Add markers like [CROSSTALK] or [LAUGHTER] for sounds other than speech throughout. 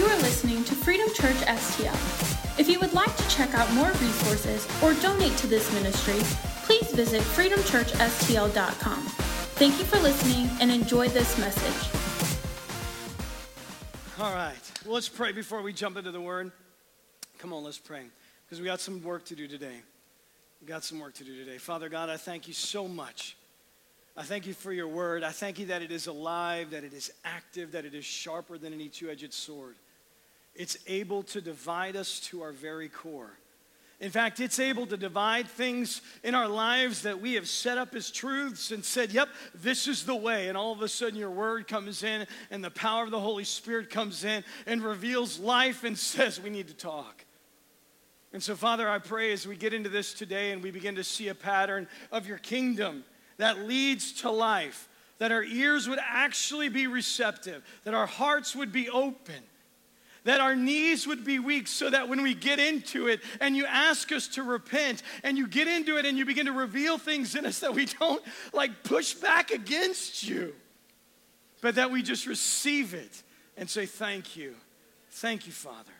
You are listening to Freedom Church STL. If you would like to check out more resources or donate to this ministry, please visit freedomchurchstl.com. Thank you for listening and enjoy this message. All right. Well, let's pray before we jump into the word. Come on, let's pray. Because we got some work to do today. We got some work to do today. Father God, I thank you so much. I thank you for your word. I thank you that it is alive, that it is active, that it is sharper than any two edged sword. It's able to divide us to our very core. In fact, it's able to divide things in our lives that we have set up as truths and said, yep, this is the way. And all of a sudden, your word comes in, and the power of the Holy Spirit comes in and reveals life and [LAUGHS] says, we need to talk. And so, Father, I pray as we get into this today and we begin to see a pattern of your kingdom that leads to life, that our ears would actually be receptive, that our hearts would be open that our knees would be weak so that when we get into it and you ask us to repent and you get into it and you begin to reveal things in us that we don't like push back against you, but that we just receive it and say, Thank you. Thank you, Father.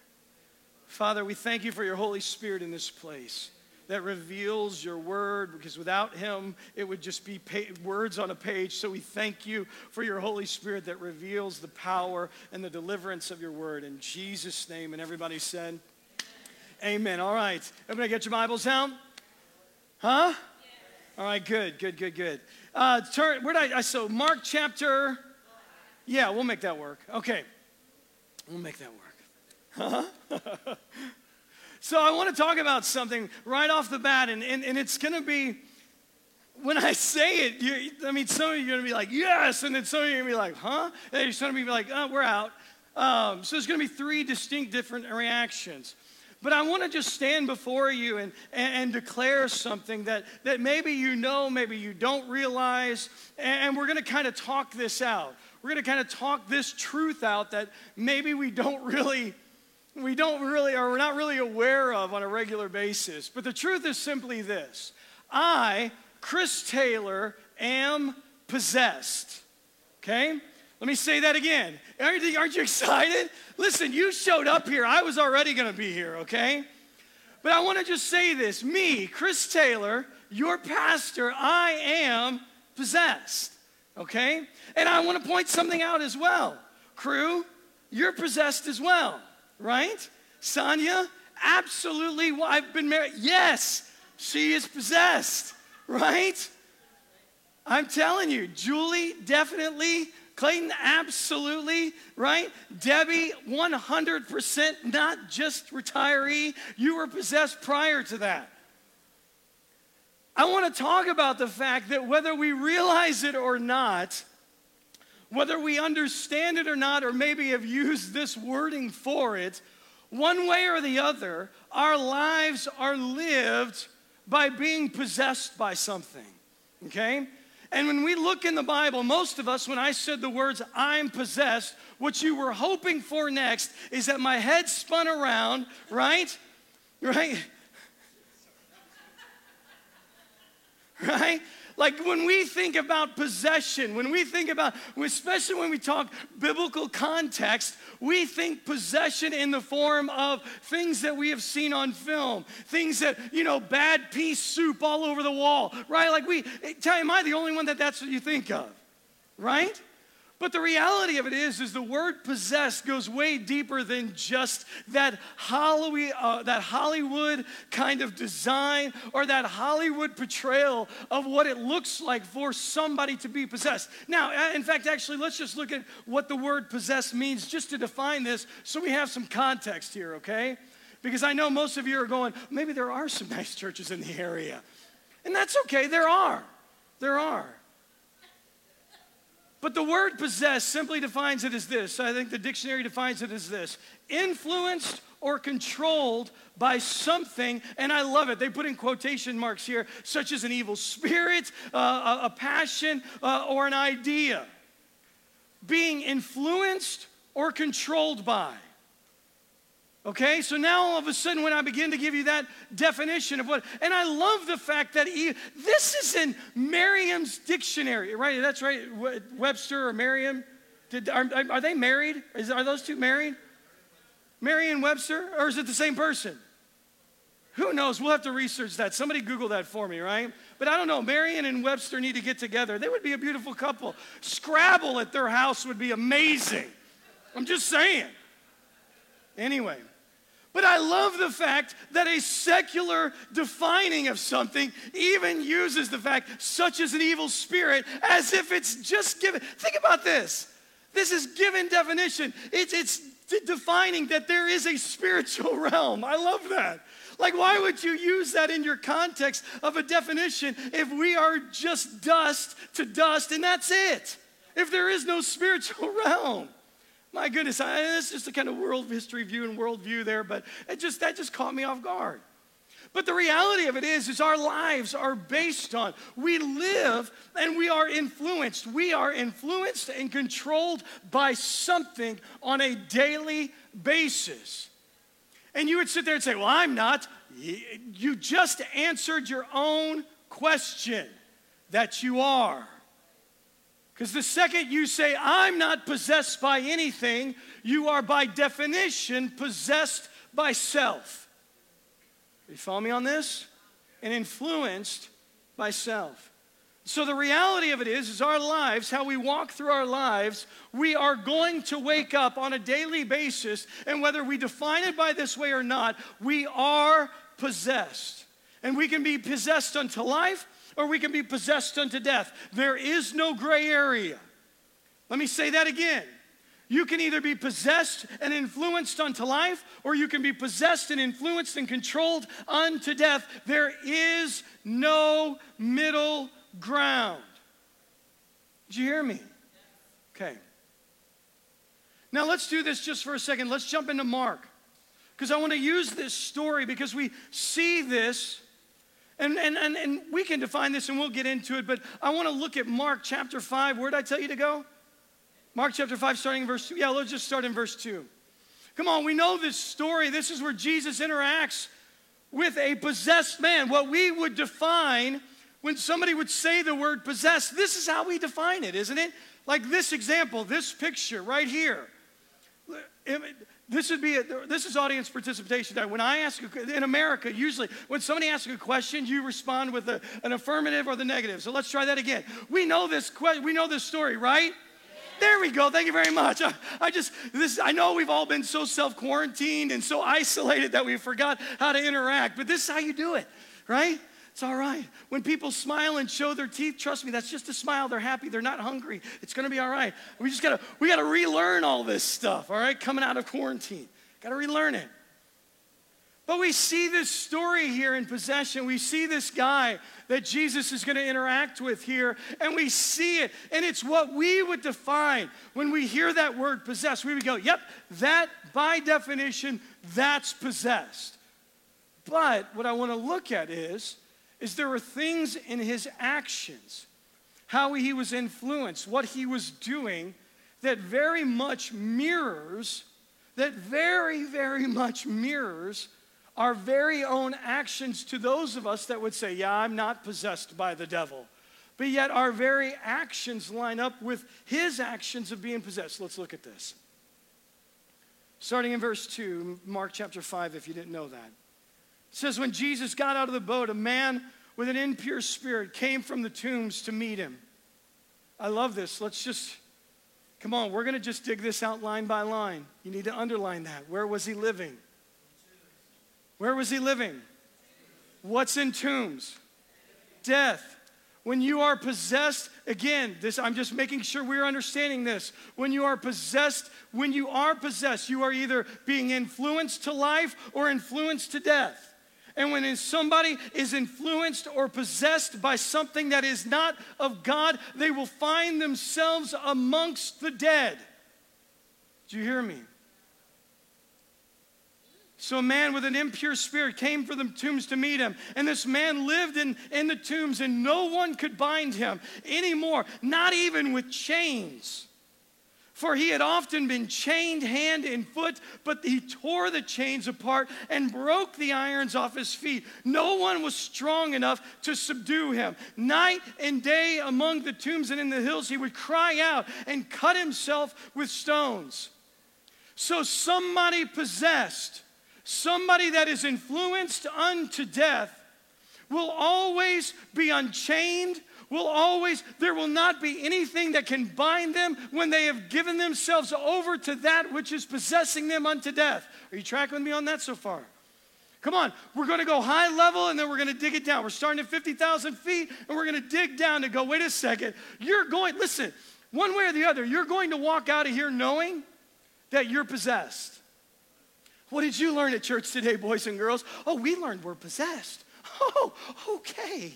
Father, we thank you for your Holy Spirit in this place that reveals your word because without him it would just be words on a page. So we thank you for your holy spirit that reveals the power and the deliverance of your word. In jesus name and everybody said amen. All right. Everybody get your bibles out huh? All right good good good good. Uh, turn where did i so mark chapter yeah we'll make that work. Okay. We'll make that work. [LAUGHS] Huh [LAUGHS] So I want to talk about something right off the bat, and, and, and it's going to be, when I say it, you, I mean, some of you are going to be like, yes, and then some of you are going to be like, huh? And you're going to be like, oh, we're out. Um, so there's going to be three distinct different reactions. But I want to just stand before you and, and, and, declare something that, that maybe you know, maybe you don't realize, and we're going to kind of talk this out. We're going to kind of talk this truth out that maybe we don't [LAUGHS] really we don't really, or we're not really aware of on a regular basis. But the truth is simply this I, Chris Taylor, am possessed. Okay? Let me say that again. Aren't you, aren't you excited? Listen, you showed up here. I was already going to be here, okay? But I want to just say this me, Chris Taylor, your pastor, I am possessed, okay? And I want to point something out as well. Crew, you're possessed as well right? Sonia, absolutely. I've been married. Yes, she is possessed, right? I'm telling you, Julie, definitely. Clayton, absolutely, right? Debbie, 100%, not just retiree. You were possessed prior to that. I want to talk about the fact that whether we realize it or not, whether we understand it or not, or maybe have used this wording for it, one way or the other, our lives are lived by being possessed by something. Okay? And when we look in the Bible, most of us, when I said the words, I'm possessed, what you were hoping for next is that my head spun around, right? Right? [LAUGHS] Right? Like when we think about possession, when we think about, especially when we talk biblical context, we think possession in the form of things that we have seen on film, things that, you know, bad pea soup all over the wall, right? Like we, eh, tell you, am I the only one that that's what you think of, right? But the reality of it is, is the word possessed goes way deeper than just that Hollywood, uh, that Hollywood kind of design or that Hollywood portrayal of what it looks like for somebody to be possessed. Now, in fact, actually, let's just look at what the word possessed means just to define this so we have some context here, okay? Because I know most of you are going, maybe there are some nice churches in the area. And that's okay, there are. There are. But the word possess simply defines it as this. I think the dictionary defines it as this influenced or controlled by something, and I love it. They put in quotation marks here, such as an evil spirit, uh, a, passion, uh, or an idea. Being influenced or controlled by. Okay, so now all of a sudden, when I begin to give you that definition of what, and I love the fact that he, this is in Merriam's dictionary, right? That's right, Webster or Merriam. Did, are, are they married? Is, are those two married? Merriam Webster, or is it the same person? Who knows? We'll have to research that. Somebody Google that for me, right? But I don't know. Merriam and Webster need to get together. They would be a beautiful couple. Scrabble at their house would be amazing. I'm just saying. Anyway, but I love the fact that a secular defining of something even uses the fact, such as an evil spirit, as if it's just given. Think about this. This is given definition. It's, it's defining that there is a spiritual [LAUGHS] realm. I love that. Like, why would you use that in your context of a definition if we are just dust to dust and that's it? If there is no spiritual [LAUGHS] realm. My goodness, that's just a kind of world history view and worldview there, but it just that just caught me off guard. But the reality of it is, is our lives are based on, we live and we are influenced. We are influenced and controlled by something on a daily basis. And you would sit there and say, Well, I'm not. You just answered your own question that you are. Because the second you say, I'm not possessed by anything, you are by definition possessed by self. You follow me on this? And influenced by self. So the reality of it is, is our lives, how we walk through our lives, we are going to wake up on a daily basis, and whether we define it by this way or not, we are possessed. And we can be possessed unto life, or we can be possessed unto death. There is no gray area. Let me say that again. You can either be possessed and influenced unto life, or you can be possessed and influenced and controlled unto death. There is no middle ground. Did you hear me? Okay. Now let's do this just for a second. Let's jump into Mark. Because I want to use this story because we see this and, and, and, and we can define this and we'll get into it, but I want to look at Mark chapter 5. Where did I tell you to go? Mark chapter 5, starting in verse 2. Yeah, let's just start in verse 2. Come on, we know this story. This is where Jesus interacts with a possessed man. What we would define when somebody would say the word possessed, this is how we define it, isn't it? Like this example, this picture right here. This would be a, this is audience participation. When I ask in America, usually when somebody asks a question, you respond with a, an affirmative or the negative. So let's try that again. We know this we know this story, right? There we go. Thank you very much. I, I just this I know we've all been so self-quarantined and so isolated that we forgot how to interact, but this is how you do it, right? It's all right. When people smile and show their teeth, trust me, that's just a smile. They're happy. They're not hungry. It's going to be all right. We just got to we got to relearn all this stuff, all right? Coming out of quarantine. Got to relearn it. But we see this story here in possession. We see this guy that Jesus is going to interact with here, and we see it. And it's what we would define when we hear that word possessed. We would go, yep, that by definition, that's possessed. But what I want to look at is is there were things in his actions, how he was influenced, what he was doing, that very much mirrors, that very, very much mirrors our very own actions to those of us that would say, Yeah, I'm not possessed by the devil. But yet our very actions line up with his actions of being possessed. Let's look at this. Starting in verse 2, Mark chapter 5, if you didn't know that. Says, When Jesus got out of the boat, a man with an impure spirit came from the tombs to meet him. I love this. Let's just, come on, we're going to just dig this out line by line. You need to underline that. Where was he living? Where was he living? What's in tombs? Death. When you are possessed, again, this I'm just making sure we're understanding this. When you are possessed, when you are possessed, you are either being influenced to life or influenced to death. And when somebody is influenced or possessed by something that is not of God, they will find themselves amongst the dead. Do you hear me? So a man with an impure spirit came from the tombs to meet him. And this man lived in, in the tombs, and no one could bind him anymore, not even with chains. For he had often been chained hand and foot, but he tore the chains apart and broke the irons off his feet. No one was strong enough to subdue him. Night and day among the tombs and in the hills, he would cry out and cut himself with stones. So, somebody possessed, somebody that is influenced unto death, will always be unchained, will always, there will not be anything that can bind them when they have given themselves over to that which is possessing them unto death. Are you tracking with me on that so far? Come on, we're to go high level and then we're to dig it down. We're starting at 50,000 feet and we're to dig down to go, wait a second. You're going, listen, one way or the other, you're going to walk out of here knowing that you're possessed. What did you learn at church today, boys and girls? Oh, we learned we're possessed. [LAUGHS] Oh, okay.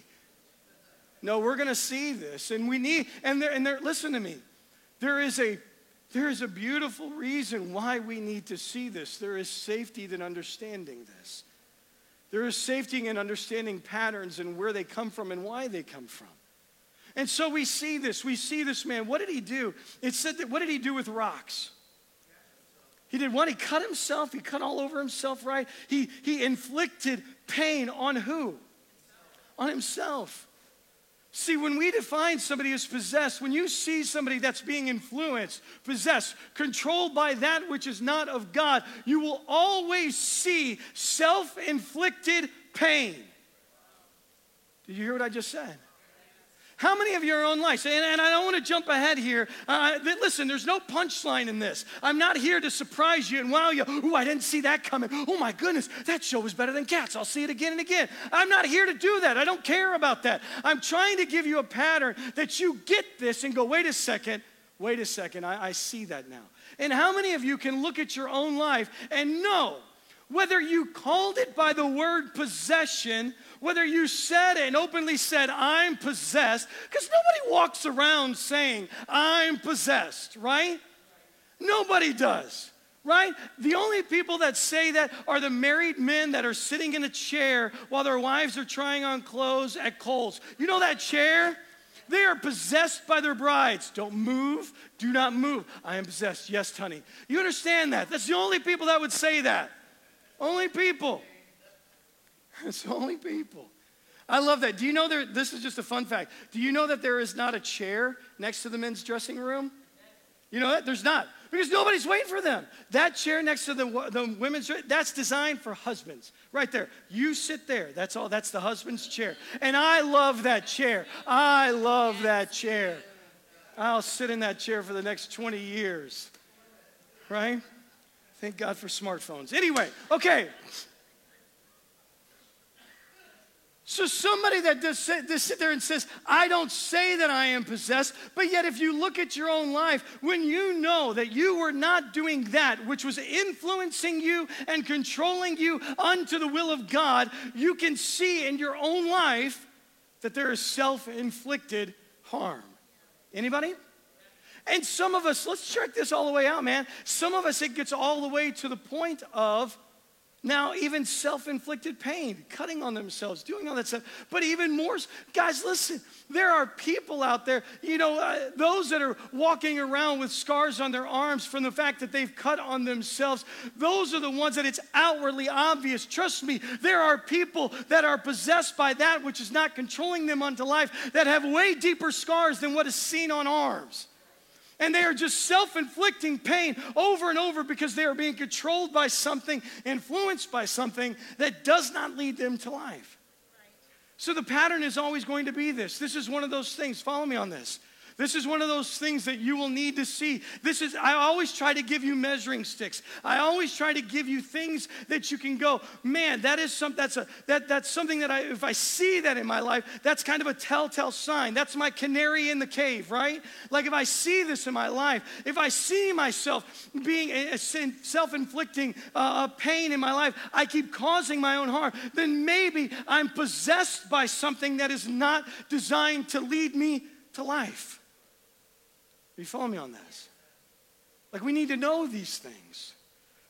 No, we're going to see this, and we need, and there, and there, listen to me. There is a there is a beautiful reason why we need to see this. There is safety in understanding this. There is safety in understanding patterns and where they come from and why they come from. And so we see this. We see this man. What did he do? It said that what did he do with rocks? He did what? He cut himself. He cut all over himself, right? He, he inflicted pain on who? On himself. See, when we define somebody as possessed, when you see somebody that's being influenced, possessed, controlled by that which is not of God, you will always see self inflicted pain. Did you hear what I just said? How many of your own lives? And, and I don't want to jump ahead here. Uh, listen, there's no punchline in this. I'm not here to surprise you and wow you. Oh, I didn't see that coming. Oh my goodness, that show was better than Cats. I'll see it again and again. I'm not here to do that. I don't care about that. I'm trying to give you a pattern that you get this and go, wait a second, wait a second, I, I see that now. And how many of you can look at your own life and know whether you called it by the word possession whether you said and openly said, I'm possessed, because nobody walks around saying, I'm possessed, right? Nobody does, right? The only people that say that are the married men that are sitting in a chair while their wives are trying on clothes at Kohl's. You know that chair? They are possessed by their brides. Don't move. Do not move. I am possessed. Yes, honey. You understand that? That's the only people that would say that. Only people. It's only people. I love that. Do you know there, this is just a fun fact. Do you know that there is not a chair next to the men's dressing room? You know that? There's not. Because nobody's waiting for them. That chair next to the, the women's, that's designed for husbands. Right there. You sit there. That's all. That's the husband's chair. And I love that chair. I love that chair. I'll sit in that chair for the next 20 years. Right? Thank God for smartphones. Anyway, okay. So, somebody that does sit there and says, I don't say that I am possessed, but yet if you look at your own life, when you know that you were not doing that which was influencing you and controlling you unto the will of God, you can see in your own life that there is self inflicted harm. Anybody? And some of us, let's check this all the way out, man. Some of us, it gets all the way to the point of now, even self inflicted pain, cutting on themselves, doing all that stuff. But even more, guys, listen, there are people out there, you know, uh, those that are walking around with scars on their arms from the fact that they've cut on themselves. Those are the ones that it's outwardly obvious. Trust me, there are people that are possessed by that which is not controlling them unto life that have way deeper scars than what is seen on arms. And they are just self inflicting pain over and over because they are being controlled by something, influenced by something that does not lead them to life. So the pattern is always going to be this. This is one of those things. Follow me on this. This is one of those things that you will need to see. This is, I always try to give you measuring sticks. I always try to give you things that you can go, man, that is some, that's, a, that, that's something that I, if I see that in my life, that's kind of a telltale sign. That's my canary in the cave, right? Like if I see this in my life, if I see myself being eh, eh, a, a self inflicting uh, uh, pain in my life, I keep causing my own harm, then maybe I'm possessed by something that is not designed to lead me to life. You follow me on this? Like, we need to know these things.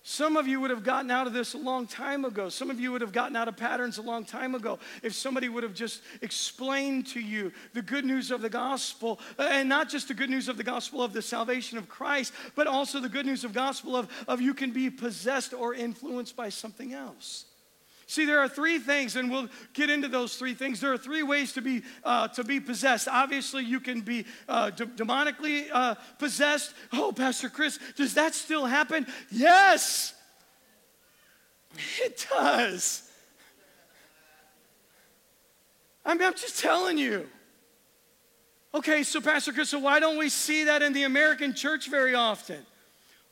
Some of you would have gotten out of this a long time ago. Some of you would have gotten out of patterns a long time ago if somebody would have just explained to you the good news of the gospel, uh, and not just the good news of the gospel of the salvation of Christ, but also the good news of gospel of, of you can be possessed or influenced by something else. See, there are three things, and we'll get into those three things. There are three ways to be uh, to be possessed. Obviously, you can be uh, de- demonically uh, possessed. Oh, Pastor Chris, does that still happen? Yes, it does. I mean, I'm just telling you. Okay, so Pastor Chris, so why don't we see that in the American church very often?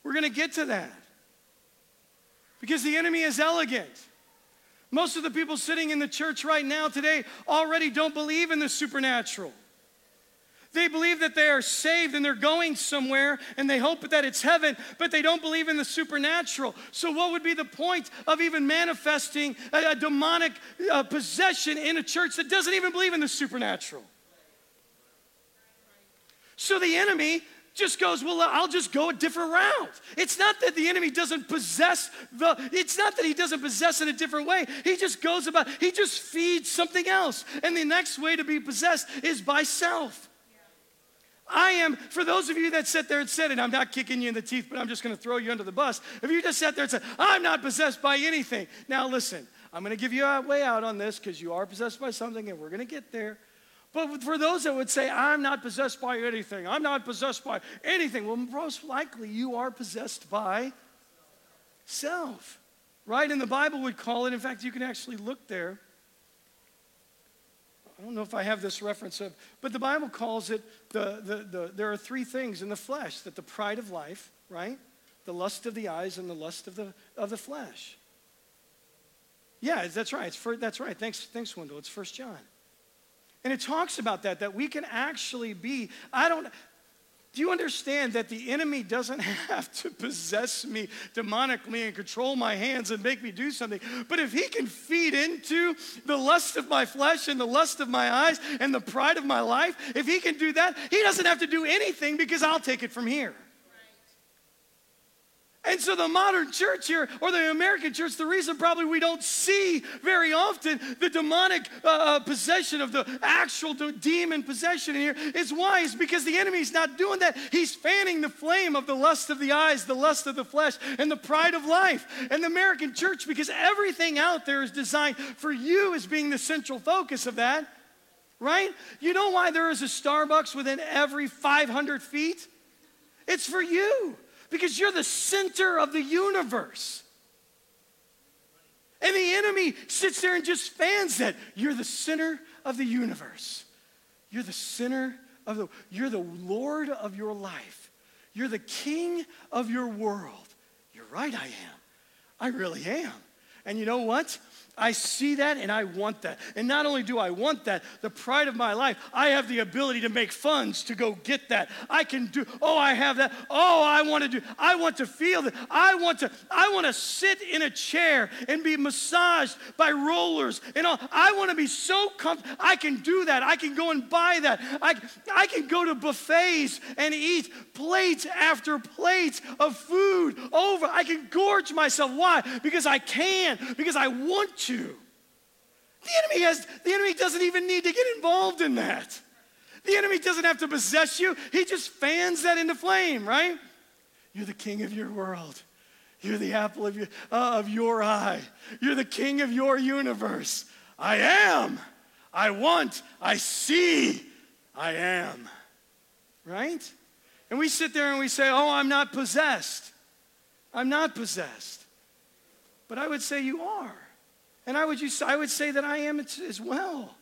We're going to get to that because the enemy is elegant. Most of the people sitting in the church right now today already don't believe in the supernatural. They believe that they are saved and they're going somewhere and they hope that it's heaven, but they don't believe in the supernatural. So, what would be the point of even manifesting a, a demonic uh, possession in a church that doesn't even believe in the supernatural? So, the enemy just goes, Well, I'll just go a different route. It's not that the enemy doesn't possess the, it's not that he doesn't possess in a different way. He just goes about, he just feeds something else. And the next way to be possessed is by self. I am, for those of you that sat there and said it, I'm not kicking you in the teeth, but I'm just going to throw you under the bus. If you just sat there and said, I'm not possessed by anything. Now, listen, I'm going to give you a way out on this because you are possessed by something and we're going to get there. But for those that would say, I'm not possessed by anything, I'm not possessed by anything, well, most likely you are possessed by self, right? And the Bible would call it, in fact, you can actually look there. I don't know if I have this reference of, but the Bible calls it the, the, the there are three things in the flesh that the pride of life, right? The lust of the eyes and the lust of the, of the flesh. Yeah, that's right. It's for, that's right. Thanks, thanks, Wendell. It's First John. And it talks about that, that we can actually be, I don't, do you understand that the enemy doesn't [LAUGHS] have to possess me demonically and control my hands and make me do something? But if he can feed into the lust of my flesh and the lust of my eyes and the pride of my life, if he can do that, he doesn't have to do anything because I'll take it from here. And so, the modern church here, or the American church, the reason probably we don't see very often the demonic uh, uh possession of the actual demon possession here is why? Is because the enemy's not doing that. He's fanning the flame of the lust of the eyes, the lust of the flesh, and the pride of life. And the American church, because everything out there is designed for you as being the central focus of that, right? You know why there is a Starbucks within every 500 feet? It's for you because you're the center of the universe. And the enemy sits there and just fans that. You're the center of the universe. You're the center of the, you're the Lord of your life. You're the king of your world. You're right, I am. I really am. And you know what? I see that and I want that. And not only do I want that, the pride of my life, I have the ability to make funds to go get that. I can do, oh, I have that. Oh, I want to do, I want to feel that. I want to, I want to sit in a chair and be massaged by rollers and all. I want to be so comfortable. I can do that. I can go and buy that. I, I can go to buffets and eat plates after plates of food over. I can gorge myself. Why? Because I can, because I want you. The enemy has the enemy doesn't even need to get involved in that. The enemy doesn't have to possess you. He just fans that into flame, right? You're the king of your world. You're the apple of your, uh, of your eye. You're the king of your universe. I am. I want. I see. I am. Right? And we sit there and we say, Oh, I'm not possessed. I'm not possessed. But I would say you are. And I would, just, I would say that I am as well.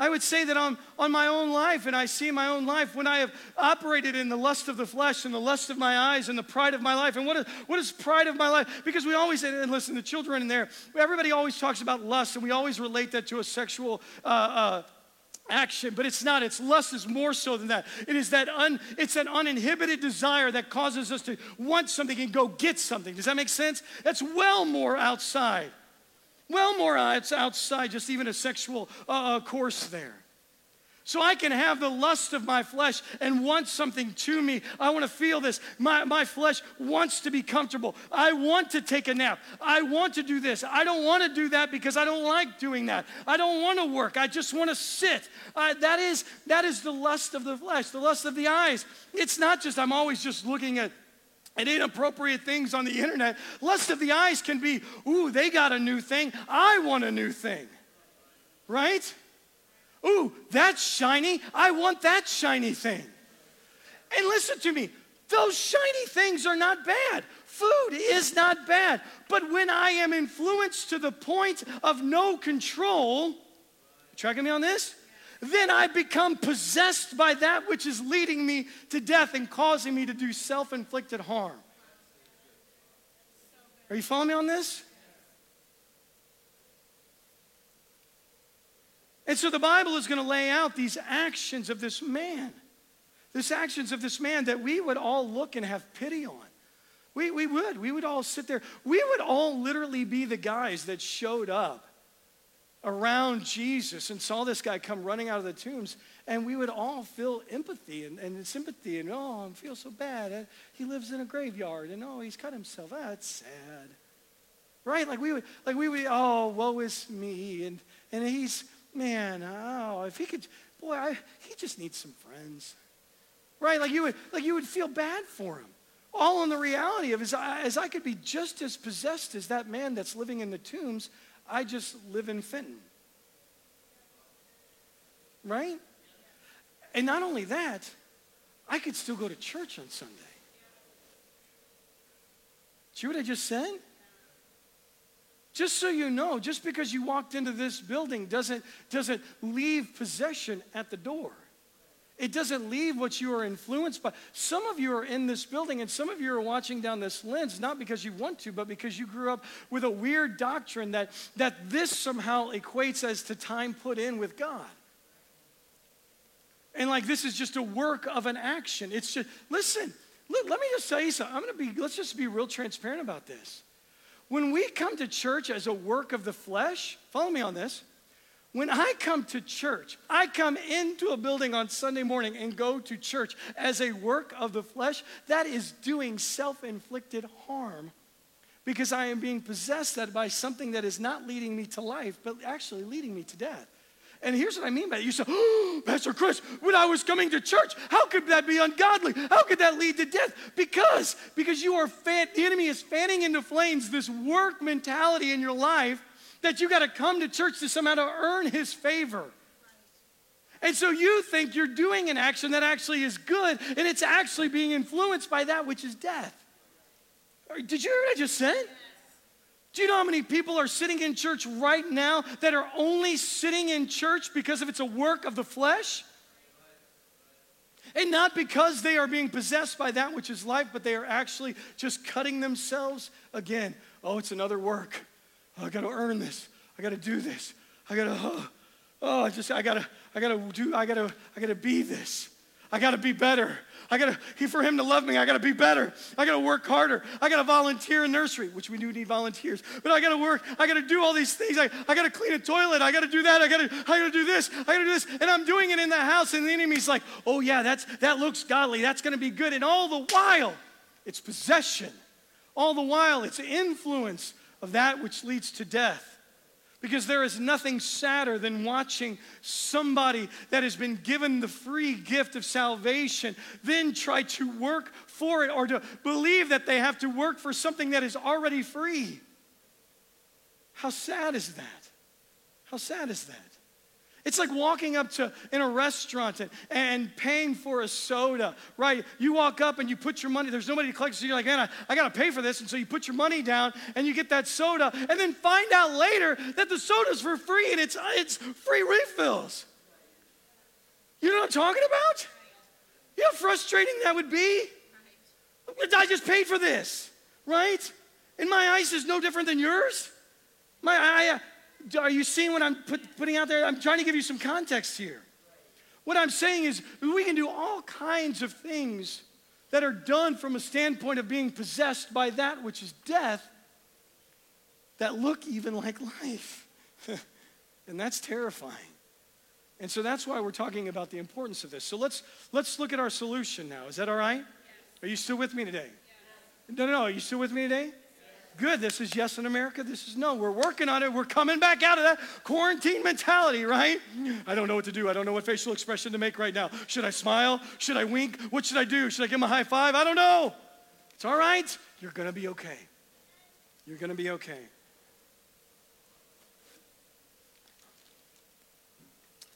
I would say that on, on my own life, and I see my own life when I have operated in the lust of the flesh and the lust of my eyes and the pride of my life. And what is, what is pride of my life? Because we always, and listen, the children in there, everybody always talks about lust, and we always relate that to a sexual uh, uh, action, but it's not. It's lust is more so than that. It is that un, it's an uninhibited desire that causes us to want something and go get something. Does that make sense? That's well more outside well more it's outside just even a sexual uh, uh, course there. So I can have the lust of my flesh and want something to me. I want to feel this. My, my flesh wants to be comfortable. I want to take a nap. I want to do this. I don't want to do that because I don't like doing that. I don't want to work. I just want to sit. That, is, that is the lust of the flesh, the lust of the eyes. It's not just, I'm always just looking at and inappropriate things on the internet. Lust of the eyes can be, ooh, they got a new thing. I want a new thing. Right? Ooh, that's shiny. I want that shiny thing. And listen to me, those shiny things are not bad. Food is not bad. But when I am influenced to the point of no control, tracking me on this? Then I become possessed by that which is leading me to death and causing me to do self inflicted harm. Are you following me on this? And so the Bible is going to lay out these actions of this man, these actions of this man that we would all look and have pity on. We, we would. We would all sit there. We would all literally be the guys that showed up around Jesus and saw this guy come running out of the tombs, and we would all feel empathy and, and sympathy and, oh, I feel so bad. Uh, he lives in a graveyard, and oh, he's cut himself. That's sad. Right? Like we would, like we would, oh, woe is me. And, and he's, man, oh, if he could, boy, I, he just needs some friends. Right? Like you would, like you would feel bad for him. All in the reality of as I, as I could be just as possessed as that man that's living in the tombs, I just live in Fenton. Right? And not only that, I could still go to church on Sunday. See what I just said? Just so you know, just because you walked into this building doesn't, doesn't leave possession at the door. It doesn't leave what you are influenced by. Some of you are in this building and some of you are watching down this lens, not because you want to, but because you grew up with a weird doctrine that, that this somehow equates as to time put in with God. And like this is just a work of an action. It's just, listen, let, let me just tell you something. I'm gonna be, let's just be real transparent about this. When we come to church as a work of the flesh, follow me on this when I come to church, I come into a building on Sunday morning and go to church as a work of the flesh, that is doing self inflicted harm because I am being possessed by something that is not leading me to life, but actually leading me to death. And here's what I mean by it. You say, oh, [GASPS] Pastor Chris, when I was coming to church, how could that be ungodly? How could that lead to death? Because, because you are fan, the enemy is fanning into flames this work mentality in your life that you got to come to church to somehow to earn his favor. And so you think you're doing an action that actually is good, and it's actually being influenced by that which is death. Did you hear what I just said? Do you know how many people are sitting in church right now that are only sitting in church because of it's a work of the flesh? And not because they are being possessed by that which is life, but they are actually just cutting themselves again. Oh, it's another work. Oh, I got to earn this. I got to do this. I got to, oh, oh, I just, I got to, I got to do, I got to, I got to be this. I got to be better. I got to, for him to love me, I got to be better. I got to work harder. I got to volunteer in nursery, which we do need volunteers. But I got to work. I got to do all these things. I, I got to clean a toilet. I got to do that. I got to, I got to do this. I got to do this. And I'm doing it in the house. And the enemy's like, oh yeah, that's, that looks godly. That's to be good. And all the while, it's possession. All the while, it's influence of that which leads to death. Because there is nothing sadder than watching somebody that has been given the free gift of salvation then try to work for it or to believe that they have to work for something that is already free. How sad is that? How sad is that? It's like walking up to in a restaurant and, and paying for a soda, right? You walk up and you put your money, there's nobody to collect, so you're like, man, I, I gotta pay for this. And so you put your money down and you get that soda, and then find out later that the soda's for free and it's it's free refills. You know what I'm talking about? You know how frustrating that would be? I just paid for this, right? And my ice is no different than yours. My, I, are you seeing what I'm put, putting out there? I'm trying to give you some context here. What I'm saying is, we can do all kinds of things that are done from a standpoint of being possessed by that which is death that look even like life. [LAUGHS] and that's terrifying. And so that's why we're talking about the importance of this. So let's let's look at our solution now. Is that all right? Are you still with me today? No, no, no. Are you still with me today? Good. This is yes in America. This is no. We're working on it. We're coming back out of that quarantine mentality, right? I don't know what to do. I don't know what facial expression to make right now. Should I smile? Should I wink? What should I do? Should I give him a high five? I don't know. It's all right. You're going to be okay. You're going to be okay.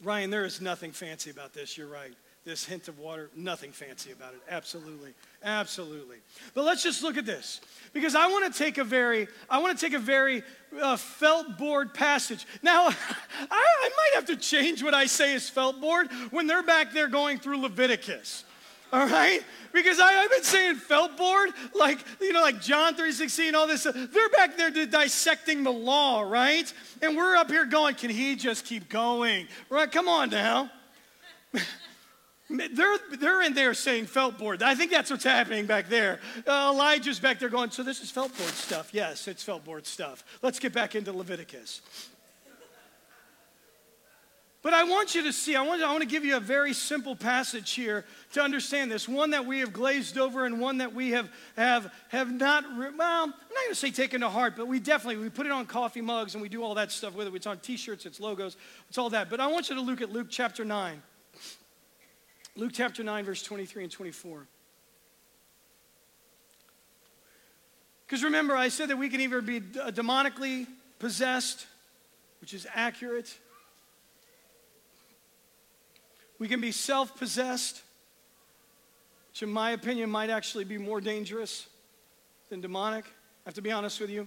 Ryan, there is nothing fancy about this. You're right. This hint of water, nothing fancy about it. Absolutely. Absolutely. But let's just look at this because I want to take a very, I want to take a very uh, felt board passage. Now, [LAUGHS] I, I might have to change what I say is felt board when they're back there going through Leviticus all right? Because I, have been saying felt board, like, you know, like John 3.16, all this. They're back there dissecting the law, right? And we're up here going, can he just keep going? Right, come on now. They're, they're in there saying felt board. I think that's what's happening back there. Uh, Elijah's back there going, so this is felt board stuff. Yes, it's felt board stuff. Let's get back into Leviticus. But I want you to see, I want, I want to give you a very simple passage here to understand this. One that we have glazed over and one that we have, have, have not, well, I'm not going to say taken to heart, but we definitely, we put it on coffee mugs and we do all that stuff with it. It's on t-shirts, it's logos, it's all that. But I want you to look at Luke chapter 9. Luke chapter 9, verse 23 and 24. Because remember, I said that we can either be uh, demonically possessed, which is accurate, we can be self possessed, which, in my opinion, might actually be more dangerous than demonic. I have to be honest with you.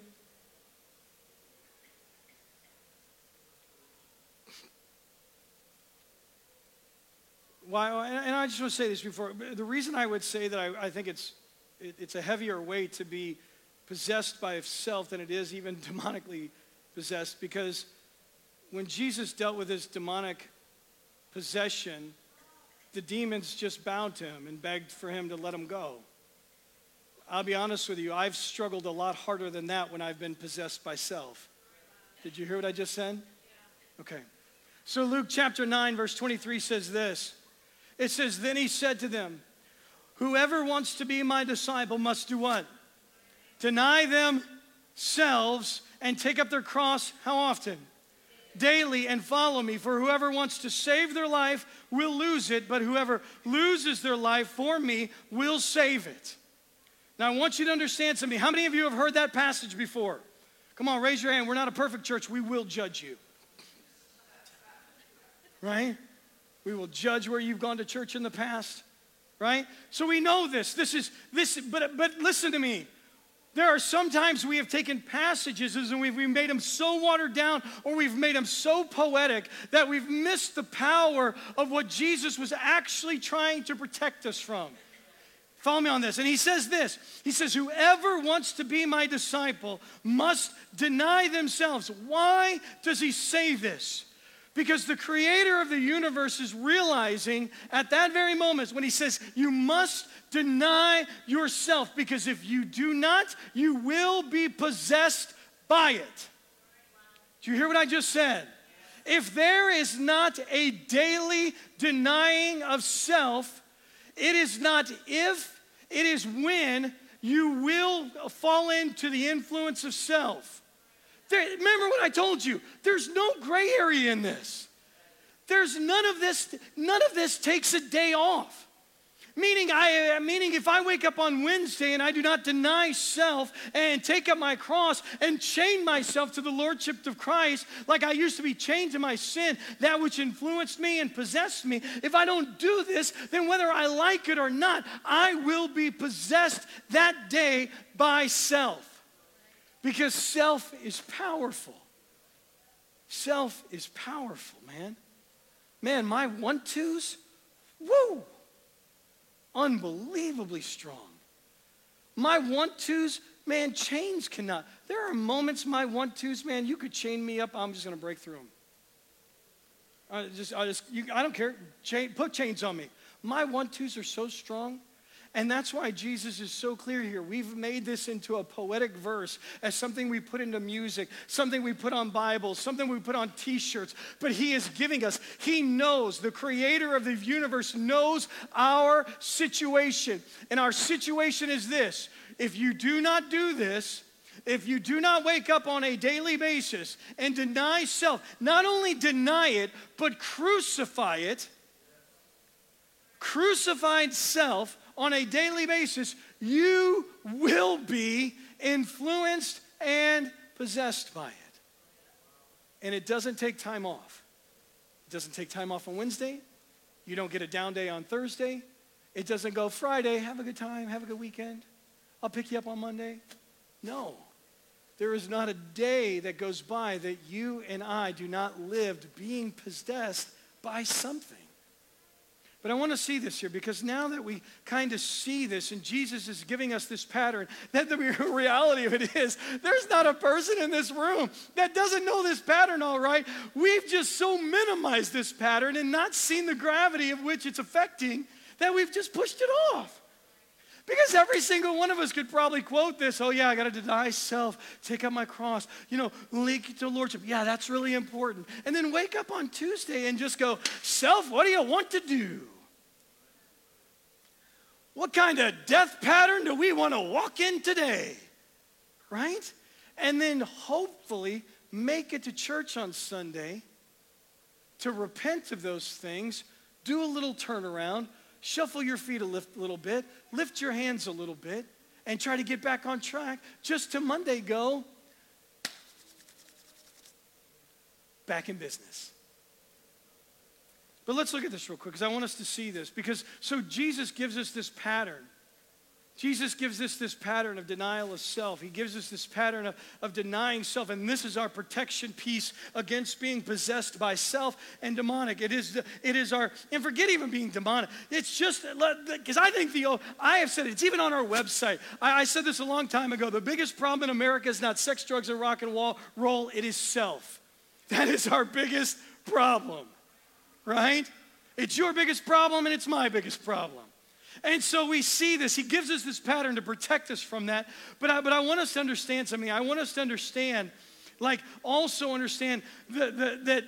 Why, and I just want to say this before. The reason I would say that I, I think it's, it, it's a heavier weight to be possessed by self than it is even [LAUGHS] demonically possessed, because when Jesus dealt with his demonic possession, the demons just bowed to him and begged for him to let him go. I'll be honest with you, I've struggled a lot harder than that when I've been possessed by self. Did you hear what I just said? Okay. So Luke chapter 9, verse 23 says this It says, Then he said to them, Whoever wants to be my disciple must do what? Deny themselves and take up their cross how often? daily and follow me. For whoever wants to save their life will lose it, but whoever loses their life for me will save it. Now, I want you to understand something. How many of you have heard that passage before? Come on, raise your hand. We're not a perfect church. We will judge you. Right? We will judge where you've gone to church in the past. Right? So we know this. This is this, but but listen to me. There are sometimes we have taken passages and we've, we've made them so watered down or we've made them so poetic that we've missed the power of what Jesus was actually trying to protect us from. Follow me on this. And he says this He says, Whoever wants to be my disciple must deny themselves. Why does he say this? Because the creator of the universe is realizing at that very moment when he says, You must deny yourself, because if you do not, you will be possessed by it. Do you hear what I just said? If there is not a daily denying of self, it is not if, it is when you will fall into the influence of self. There, remember what I told you? There's no gray area in this. There's none of this, none of this takes a day off. Meaning, I, meaning, if I wake up on Wednesday and I do not deny self and take up my cross and chain myself to the Lordship of Christ, like I used to be chained to my sin, that which influenced me and possessed me, if I don't do this, then whether I like it or not, I will be possessed that day by self. Because self is powerful. Self is powerful, man. Man, my one twos, woo, unbelievably strong. My one twos, man, chains cannot. There are moments, my one twos, man, you could chain me up, I'm just gonna break through them. I just, I just, you, I don't care. Chain, put chains on me. My one twos are so strong. And that's why Jesus is so clear here. We've made this into a poetic verse as something we put into music, something we put on Bibles, something we put on t shirts. But He is giving us, He knows, the creator of the universe knows our situation. And our situation is this if you do not do this, if you do not wake up on a daily basis and deny self, not only deny it, but crucify it, crucified self on a daily basis, you will be influenced and possessed by it. And it doesn't take time off. It doesn't take time off on Wednesday. You don't get a down day on Thursday. It doesn't go Friday, have a good time, have a good weekend. I'll pick you up on Monday. No. There is not a day that goes by that you and I do not live being possessed by something. But I want to see this here because now that we kind of see this and Jesus is giving us this pattern, that the [LAUGHS] reality of it is there's not a person in this room that doesn't know this pattern all right. We've just so minimized this pattern and not seen the gravity of which it's affecting that we've just pushed it off. Because every single one of us could probably quote this. Oh, yeah, I got to deny self, take up my cross, you know, link to Lordship. Yeah, that's really important. And then wake up on Tuesday and just go, Self, what do you want to do? What kind of death pattern do we want to walk in today? Right? And then hopefully make it to church on Sunday to repent of those things, do a little turnaround, shuffle your feet a lift, little bit, lift your hands a little bit, and try to get back on track just to Monday go back in business. But let's look at this real quick because I want us to see this. Because so Jesus gives us this pattern. Jesus gives us this pattern of denial of self. He gives us this pattern of, of denying self. And this is our protection piece against being possessed by self and demonic. It is, the, it is our, and forget even being demonic. It's just, because I think the, I have said it, it's even on our website. I, I said this a long time ago. The biggest problem in America is not sex, drugs, and rock and roll, it is self. That is our biggest problem right? It's your biggest problem and it's my biggest problem. And so we see this. He gives us this pattern to protect us from that. But I, but I want us to understand something. I want us to understand, like, also understand that, that,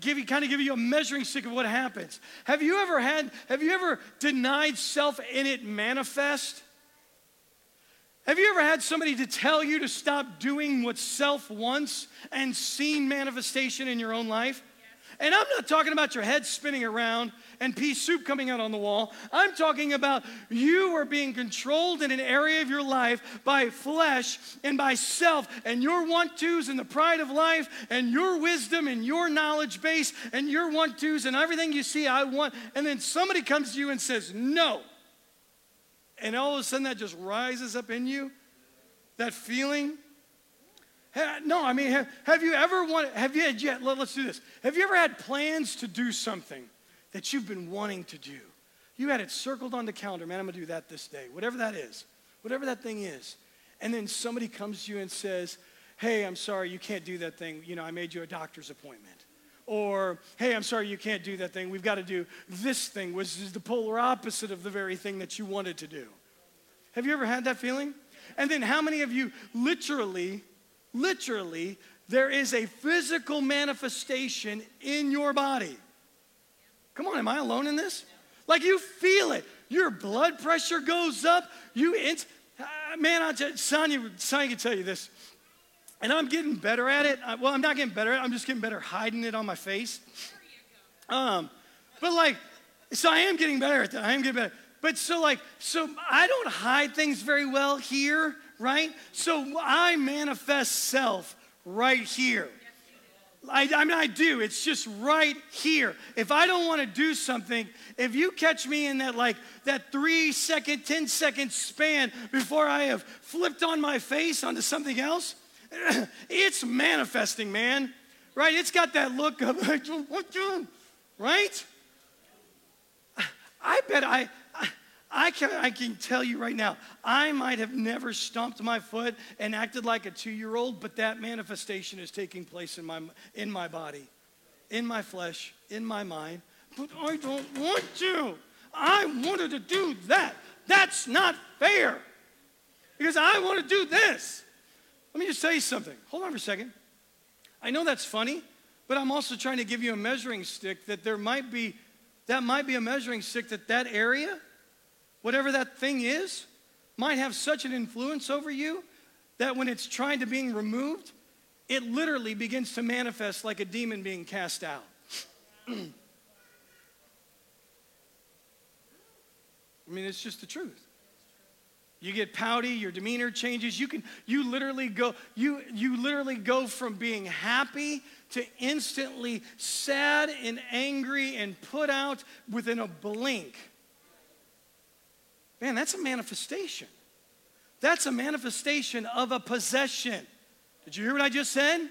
give you, kind of give you a measuring stick of what happens. Have you ever had, have you ever denied self and it manifest? Have you ever had somebody to tell you to stop doing what self wants and seen manifestation in your own life? And I'm not talking about your head spinning around and pea soup coming out on the wall. I'm talking about you are being controlled in an area of your life by flesh and by self and your want tos and the pride of life and your wisdom and your knowledge base and your want tos and everything you see, I want. And then somebody comes to you and says, no. And all of a sudden that just rises up in you. That feeling no, I mean, have, have you ever wanted, have you had, yeah, let, us do this. Have you ever had plans to do something that you've been wanting to do? You had it circled on the calendar, man, I'm gonna do that this day, whatever that is, whatever that thing is. And then somebody comes to you and says, hey, I'm sorry, you can't do that thing. You know, I made you a doctor's appointment. Or, hey, I'm sorry, you can't do that thing. We've got to do this thing, which is the polar opposite of the very thing that you wanted to do. Have you ever had that feeling? And then how many of you literally literally, there is a physical manifestation in your body. Come on, am I alone in this? Like you feel it. Your blood pressure goes up. You, uh, man, I just, Sonia, Sonia can tell you this. And I'm getting better at it. well, I'm not getting better at it. I'm just getting better hiding it on my face. Um, but like, so I am getting better at that. I am getting better. But so like, so I don't hide things very well here right? So I manifest self right here. I, I, mean, I do. It's just right here. If I don't want to do something, if you catch me in that like that three second, ten second span before I have flipped on my face onto something else, [CLEARS THROAT] it's manifesting, man. Right? It's got that look of [LAUGHS] right? I bet I I can, I can tell you right now, I might have never stomped my foot and acted like a two year old, but that manifestation is taking place in my, in my body, in my flesh, in my mind. But I don't want to. I wanted to do that. That's not fair because I want to do this. Let me just tell you something. Hold on for a second. I know that's funny, but I'm also trying to give you a measuring stick that there might be, that might be a measuring stick that that area whatever that thing is, might have such an influence over you that when it's trying to being removed, it literally begins to manifest like a demon being cast out. [CLEARS THROAT] I mean, it's just the truth. You get pouty, your demeanor changes. You can you literally go you you literally go from being happy to instantly sad and angry and put out within a blink. Man, that's a manifestation. That's a manifestation of a possession. Did you hear what I just said?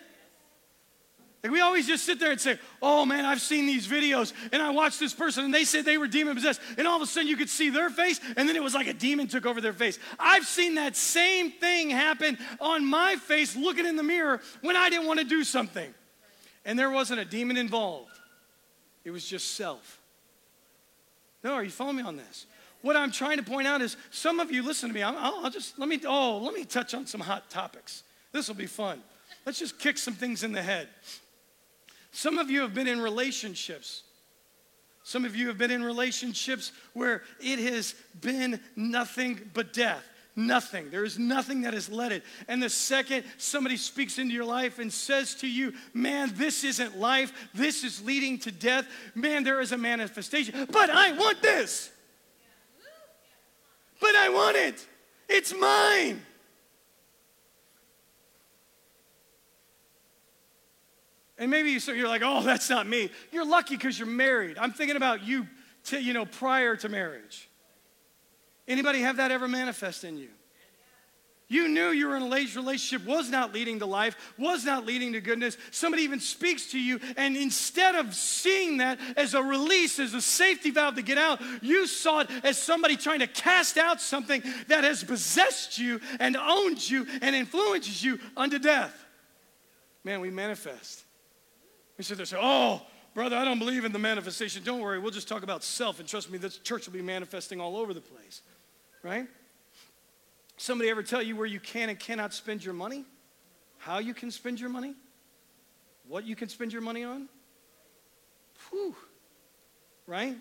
Like we always just sit there and say, oh man, I've seen these videos and I watched this person and they said they were demon possessed. And all of a sudden you could see their face and then it was like a demon took over their face. I've seen that same thing happen on my face looking in the mirror when I didn't want to do something. And there wasn't a demon involved, it was just self. No, are you following me on this? What I'm trying to point out is some of you, listen to me, I'll, I'll just, let me, oh, let me touch on some hot topics. This will be fun. Let's just kick some things in the head. Some of you have been in relationships. Some of you have been in relationships where it has been nothing but death. Nothing. There is nothing that has led it. And the second somebody speaks into your life and says to you, man, this isn't life, this is leading to death, man, there is a manifestation. But I want this. But I want it. It's mine. And maybe you're like, oh, that's not me. You're lucky because you're married. I'm thinking about you, to, you know, prior to marriage. Anybody have that ever manifest in you? You knew you were in a lazy relationship was not leading to life, was not leading to goodness. Somebody even speaks to you, and instead of seeing that as a release, as a safety valve to get out, you saw it as somebody trying to cast out something that has possessed you and owns you and influences you unto death. Man, we manifest. We sit there and say, oh, brother, I don't believe in the manifestation. Don't worry, we'll just talk about self. And trust me, this church will be manifesting all over the place, right? Somebody ever tell you where you can and cannot spend your money? How you can spend your money? What you can spend your money on? Whew. Right?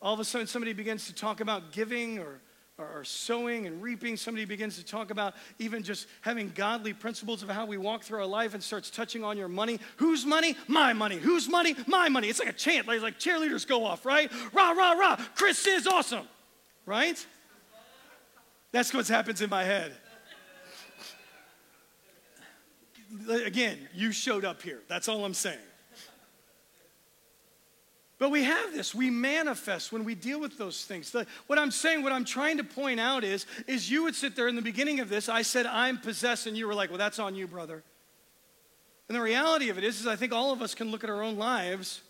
All of a sudden, somebody begins to talk about giving or or, sowing and reaping. Somebody begins to talk about even just having godly principles of how we walk through our life and starts touching on your money. Whose money? My money. Whose money? My money. It's like a chant, like, like cheerleaders go off, right? Rah, rah, rah. Chris is awesome, right? That's what happens in my head. Again, you showed up here. That's all I'm saying. But we have this. We manifest when we deal with those things. What I'm saying, what I'm trying to point out is, is you would sit there in the beginning of this. I said, I'm possessed, and you were like, well, that's on you, brother. And the reality of it is, is I think all of us can look at our own lives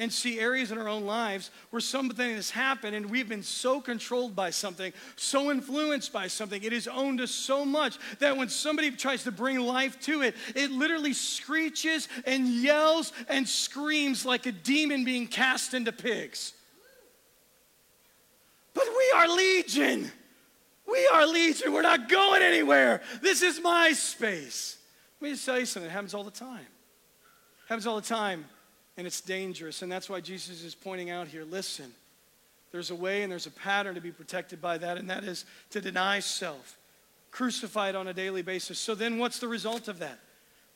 and see areas in our own lives where something has happened and we've been so controlled by something, so influenced by something, it has owned us so much that when somebody tries to bring life to it, it literally screeches and yells and screams like a demon being cast into pigs. But we are legion. We are legion. We're not going anywhere. This is my space. Let me just tell you something. It happens all the time. It happens all the time and it's dangerous. And that's why Jesus is pointing out here listen, there's a way and there's a pattern to be protected by that, and that is to deny self, crucified on a daily basis. So then what's the result of that?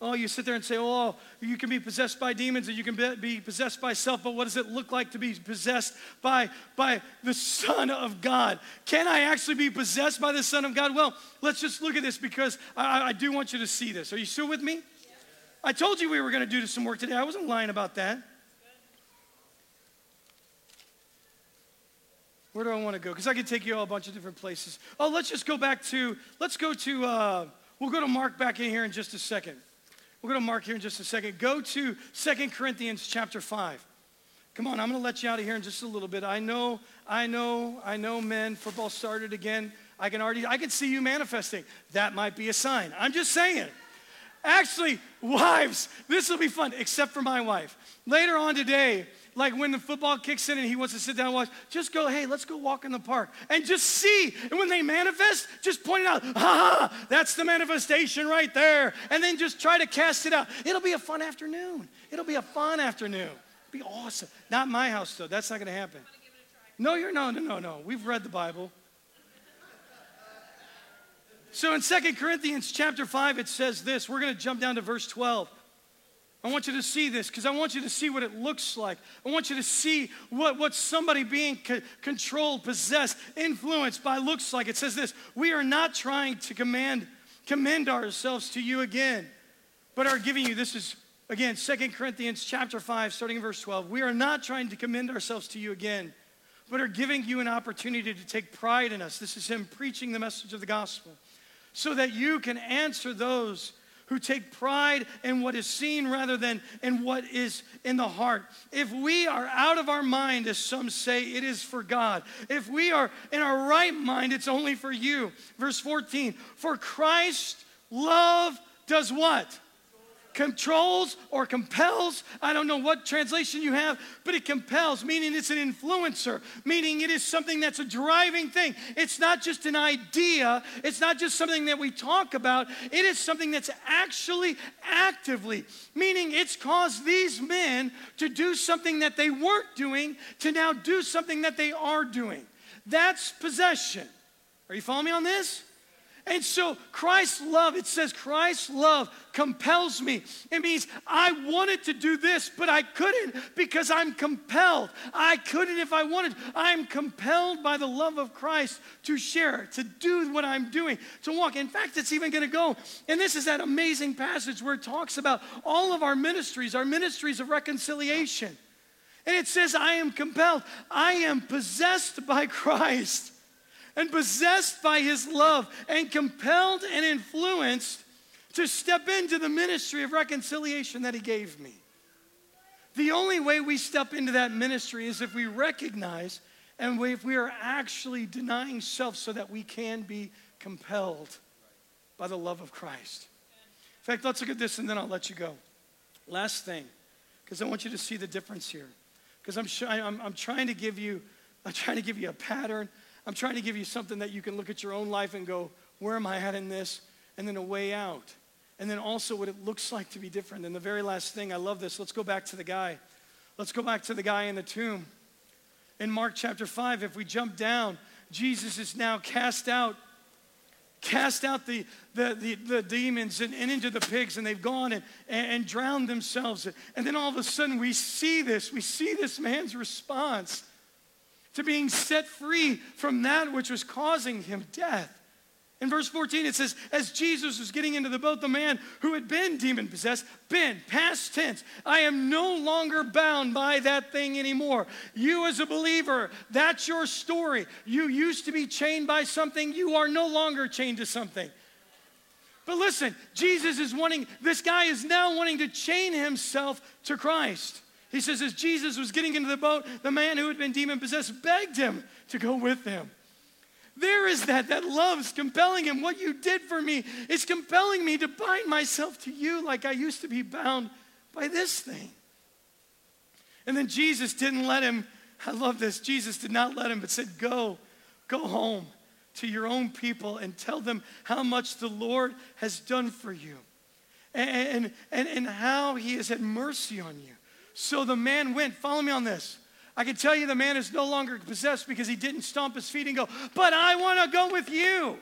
Oh, you sit there and say, oh, you can be possessed by demons and you can be possessed by self, but what does it look like to be possessed by, by the Son of God? Can I actually be possessed by the Son of God? Well, let's just look at this because I, I do want you to see this. Are you still with me? I told you we were going to do some work today. I wasn't lying about that. Where do I want to go? Because I could take you all a bunch of different places. Oh, let's just go back to, let's go to, uh, we'll go to Mark back in here in just a second. We'll go to Mark here in just a second. Go to Second Corinthians chapter 5. Come on, I'm going to let you out of here in just a little bit. I know, I know, I know, men, football started again. I can already, I can see you manifesting. That might be a sign. I'm just saying. Actually, wives, this will be fun, except for my wife. Later on today, like when the football kicks in and he wants to sit down and watch, just go, hey, let's go walk in the park and just see. And when they manifest, just point it out. Ha ha, that's the manifestation right there. And then just try to cast it out. It'll be a fun afternoon. It'll be a fun afternoon. It'll be awesome. Not my house, though. That's not going to happen. No, you're no, no, no, no. We've read the Bible. So in Second Corinthians chapter 5, it says this. We're going to jump down to verse 12. I want you to see this because I want you to see what it looks like. I want you to see what, what somebody being co- controlled, possessed, influenced by looks like. It says this We are not trying to command, commend ourselves to you again, but are giving you, this is again, Second Corinthians chapter 5, starting in verse 12. We are not trying to commend ourselves to you again, but are giving you an opportunity to take pride in us. This is Him preaching the message of the gospel so that you can answer those who take pride in what is seen rather than in what is in the heart. If we are out of our mind, as some say, it is for God. If we are in our right mind, it's only for you. Verse 14 For Christ love does what? Controls or compels. I don't know what translation you have, but it compels, meaning it's an influencer, meaning it is something that's a driving thing. It's not just an idea, it's not just something that we talk about, it is something that's actually actively, meaning it's caused these men to do something that they weren't doing to now do something that they are doing. That's possession. Are you following me on this? And so Christ's love, it says Christ's love compels me. It means I wanted to do this, but I couldn't because I'm compelled. I couldn't if I wanted. I'm compelled by the love of Christ to share, to do what I'm doing, to walk. In fact, it's even going to go. And this is that amazing passage where it talks about all of our ministries, our ministries of reconciliation. And it says, I am compelled. I am possessed by [LAUGHS] Christ and possessed by his love and compelled and influenced to step into the ministry of reconciliation that he gave me. The only way we step into that ministry is if we recognize and if we are actually denying self so that we can be compelled by the love of Christ. In fact, let's look at this and then I'll let you go. Last thing, because I want you to see the difference here. Because I'm, I'm, I'm trying to give you, I'm trying to give you a pattern I'm trying to give you something that you can look at your own life and go, where am I at in this? And then a way out. And then also what it looks like to be different. And the very last thing, I love this. Let's go back to the guy. Let's go back to the guy in the tomb. In Mark chapter 5, if we jump down, Jesus is now cast out cast out the, the, the, the demons and, and, into the pigs, and they've gone and, and, and drowned themselves. And then all of a sudden, we see this. We see this man's response to being set free from that which was causing him death. In verse 14, it says, As Jesus was getting into the boat, the man who had been demon possessed, been, past tense, I am no longer bound by that thing anymore. You, as a believer, that's your story. You used to be chained by something, you are no longer chained to something. But listen, Jesus is wanting, this guy is now wanting to chain himself to Christ. He says, as Jesus was getting into the boat, the man who had been demon possessed begged him to go with him. There is that, that love's compelling him. What you did for me is compelling me to bind myself to you like I used to be bound by this thing. And then Jesus didn't let him, I love this. Jesus did not let him, but said, Go, go home to your own people and tell them how much the Lord has done for you and, and, and how he has had mercy on you. So the man went. Follow me on this. I can tell you the man is no longer possessed because he didn't stomp his feet and go, But I want to go with you.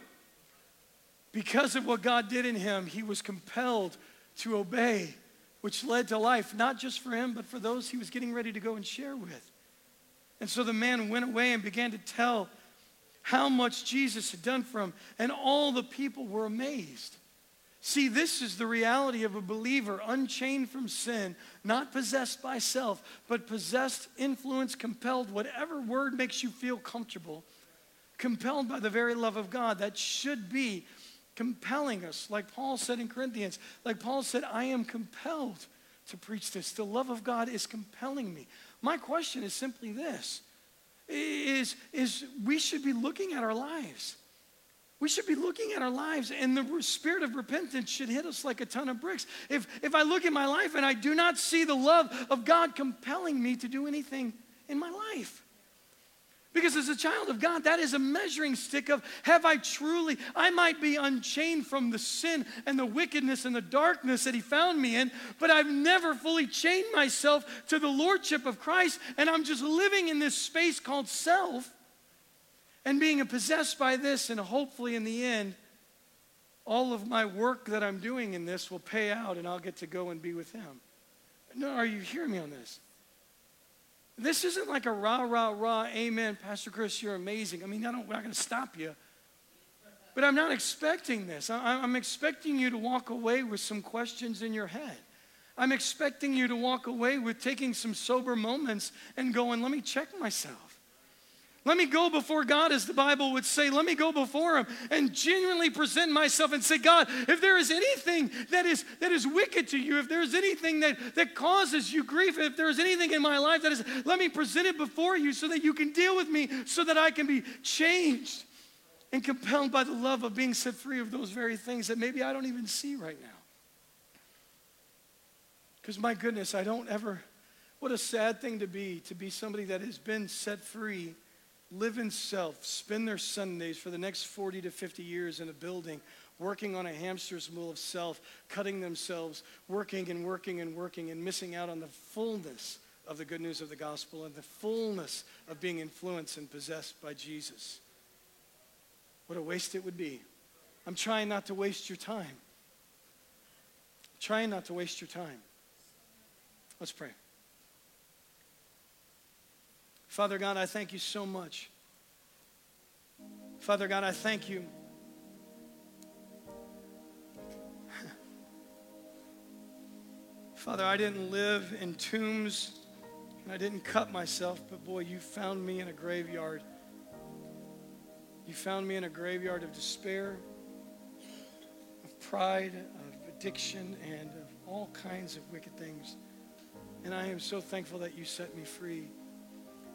Because of what God did in him, he was compelled to obey, which led to life, not just for him, but for those he was getting ready to go and share with. And so the man went away and began to tell how much Jesus had done for him, and all the people were amazed. See, this is the reality of a believer unchained from sin, not possessed by self, but possessed, influenced, compelled, whatever word makes you feel comfortable, compelled by the very love of God. That should be compelling us. Like Paul said in Corinthians, like Paul said, I am compelled to preach this. The love of God is compelling me. My question is simply this is, is we should be looking at our lives we should be looking at our lives, and the spirit of repentance should hit us like a ton of bricks. If, if I look at my life and I do not see the love of God compelling me to do anything in my life, because as a child of God, that is a measuring stick of have I truly, I might be unchained from the sin and the wickedness and the darkness that He found me in, but I've never fully chained myself to the Lordship of Christ, and I'm just living in this space called self and being possessed by this, and hopefully in the end, all of my work that I'm doing in this will pay out and I'll get to go and be with Him. No, are you hearing me on this? This isn't like a rah, rah, rah, amen, Pastor Chris, you're amazing. I mean, I don't, we're not going to stop you. But I'm not expecting this. I, I'm expecting you to walk away with some questions in your head. I'm expecting you to walk away with taking some sober moments and going, let me check myself. Let me go before God, as the Bible would say. Let me go before Him and genuinely present myself and say, God, if there is anything that is, that is wicked to you, if there is anything that, that causes you grief, if there is anything in my life that is, let me present it before you so that you can deal with me, so that I can be changed and compelled by the love of being set free of those very things that maybe I don't even see right now. Because my goodness, I don't ever, what a sad thing to be, to be somebody that has been set free live in self, spend their Sundays for the next 40 to 50 years in a building, working on a hamster's wheel of self, cutting themselves, working and working and working, and missing out on the fullness of the good news of the gospel and the fullness of being influenced and possessed by Jesus. What a waste it would be. I'm trying not to waste your time. I'm trying not to waste your time. Let's pray. Father God, I thank you so much. Father God, I thank you. Father, I didn't live in tombs and I didn't cut myself, but boy, you found me in a graveyard. You found me in a graveyard of despair, of pride, of addiction, and of all kinds of wicked things. And I am so thankful that you set me free.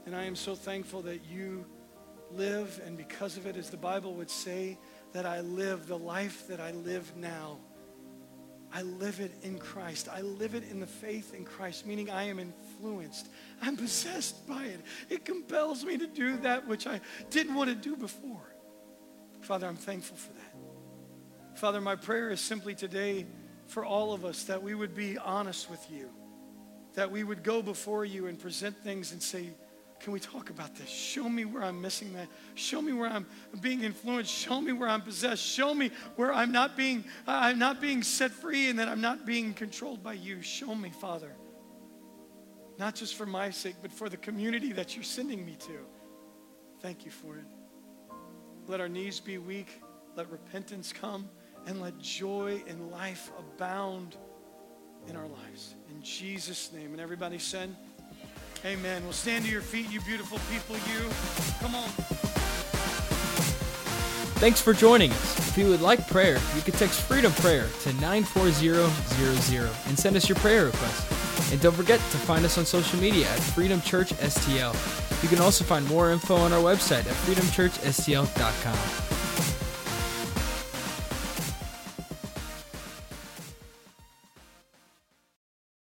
And I am so thankful that you live, and because of it, as the Bible would say, that I live the life that I live now. I live it in Christ. I live it in the faith in Christ, meaning I am influenced. I'm possessed by it. It compels me to do that which I didn't want to do before. Father, I'm thankful for that. Father, my prayer is simply today for all of us that we would be honest with you, that we would go before you and present things and say, can we talk about this? Show me where I'm missing that. Show me where I'm being influenced. Show me where I'm possessed. Show me where I'm not being I'm not being set free and that I'm not being controlled by you. Show me, Father. Not just for my sake, but for the community that you're sending me to. Thank you for it. Let our knees be weak. Let repentance come and let joy and life abound in our lives. In Jesus' name. And everybody said, Amen. Well, stand to your feet, you beautiful people, you. Come on. Thanks for joining us. If you would like prayer, you can text Freedom Prayer to 94000 and send us your prayer request. And don't forget to find us on social media at Freedom Church STL. You can also find more info on our website at freedomchurchstl.com.